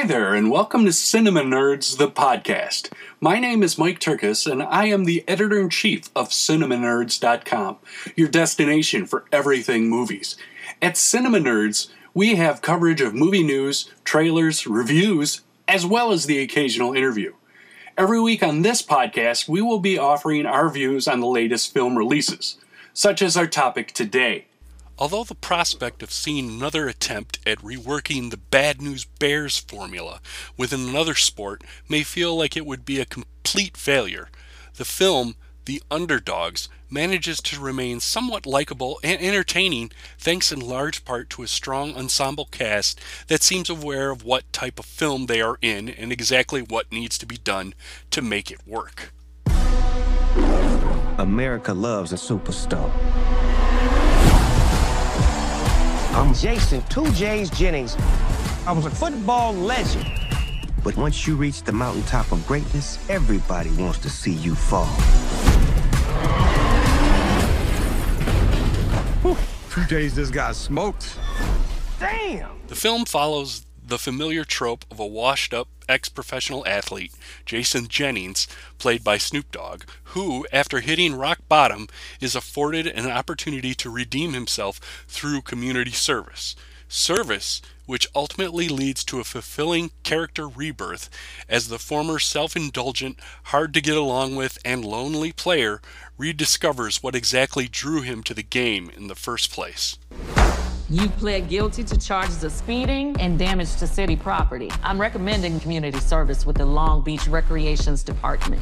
Hi there, and welcome to CinemaNerdz, the podcast. My name is Mike Tyrkus, and I am the editor in chief of CinemaNerdz.com, your destination for everything movies. At CinemaNerdz, we have coverage of movie news, trailers, reviews, as well as the occasional interview. Every week on this podcast, we will be offering our views on the latest film releases, such as our topic today. Although the prospect of seeing another attempt at reworking the Bad News Bears formula within another sport may feel like it would be a complete failure, the film, The Underdoggs, manages to remain somewhat likable and entertaining thanks in large part to a strong ensemble cast that seems aware of what type of film they are in and exactly what needs to be done to make it work. America loves a superstar. I'm Jason Two J's Jennings. I was a football legend. But once you reach the mountaintop of greatness, everybody wants to see you fall. Two J's just got smoked. Damn! The film follows the familiar trope of a washed up ex professional athlete, Jason Jennings, played by Snoop Dogg, who, after hitting rock bottom, is afforded an opportunity to redeem himself through community service. Service which ultimately leads to a fulfilling character rebirth as the former self indulgent, hard to get along with, and lonely player rediscovers what exactly drew him to the game in the first place. You pled guilty to charges of speeding and damage to city property. I'm recommending community service with the Long Beach Recreations Department.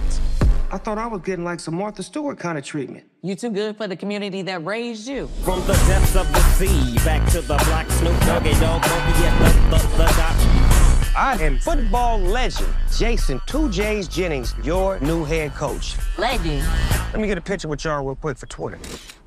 I thought I was getting like some Martha Stewart kind of treatment. You too good for the community that raised you. From the depths of the sea, back to the black Snoop Doggy Dogg, Monkey at the, the, the dot. I am football legend Jason Two J's Jennings, your new head coach. Legend. Let me get a picture with y'all real quick for Twitter.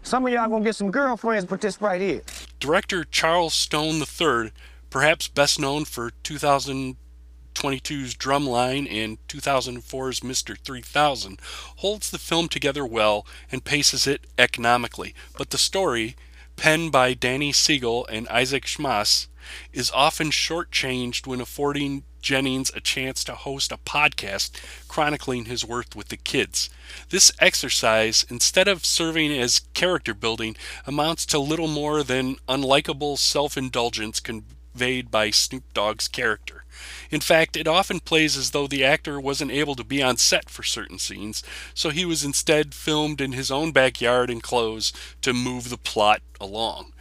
Some of y'all gonna get some girlfriends, but this right here. Director Charles Stone III, perhaps best known for 2022's Drumline and 2004's Mr. 3000, holds the film together well and paces it economically, but the story, penned by Danny Segal and Isaac Schamis, is often shortchanged when affording Jennings a chance to host a podcast chronicling his work with the kids. This exercise, instead of serving as character building, amounts to little more than unlikable self indulgence conveyed by Snoop Dogg's character. In fact, it often plays as though the actor wasn't able to be on set for certain scenes, so he was instead filmed in his own backyard in clothes to move the plot along.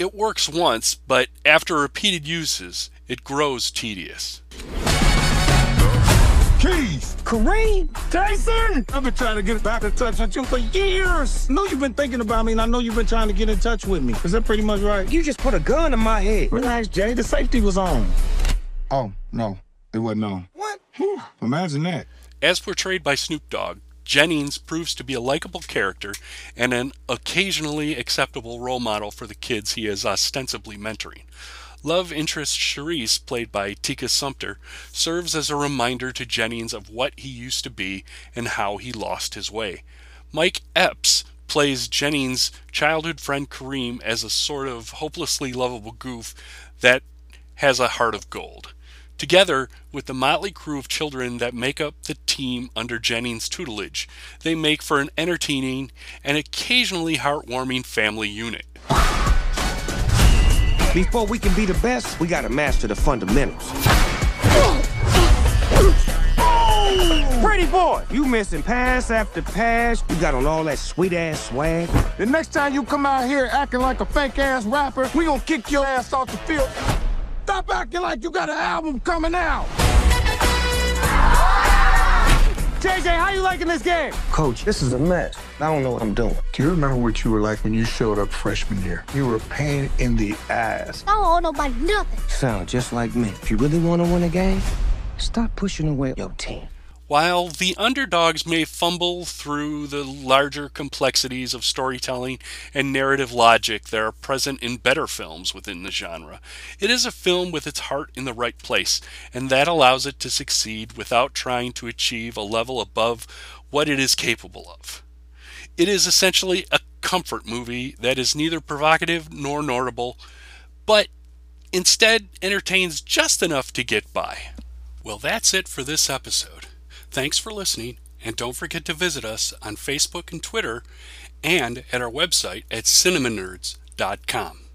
It works once, but after repeated uses, it grows tedious. Keys! Kareem! Tyson. I've been trying to get back in touch with you for years. I know you've been thinking about me, and I know you've been trying to get in touch with me. Is that pretty much right? You just put a gun in my head. Relax, Jay. The safety was on. Oh, no. It wasn't on. What? Whew, imagine that. As portrayed by Snoop Dogg, Jennings proves to be a likable character and an occasionally acceptable role model for the kids he is ostensibly mentoring. Love interest Cherise, played by Tika Sumpter, serves as a reminder to Jennings of what he used to be and how he lost his way. Mike Epps plays Jennings' childhood friend Kareem as a sort of hopelessly lovable goof that has a heart of gold. Together with the motley crew of children that make up the team under Jennings' tutelage, they make for an entertaining and occasionally heartwarming family unit. Before we can be the best, we gotta master the fundamentals. Pretty boy, you missing pass after pass. You got on all that sweet ass swag. The next time you come out here acting like a fake ass rapper, we gonna kick your ass off the field. Stop acting like you got an album coming out. JJ, how you liking this game? Coach, this is a mess. I don't know what I'm doing. Do you remember what you were like when you showed up freshman year? You were a pain in the ass. I don't owe nobody nothing. Sound just like me. If you really want to win a game, stop pushing away your team. While the underdoggs may fumble through the larger complexities of storytelling and narrative logic that are present in better films within the genre, it is a film with its heart in the right place, and that allows it to succeed without trying to achieve a level above what it is capable of. It is essentially a comfort movie that is neither provocative nor notable, but instead entertains just enough to get by. Well, that's it for this episode. Thanks for listening, and don't forget to visit us on Facebook and Twitter and at our website at cinemanerdz.com.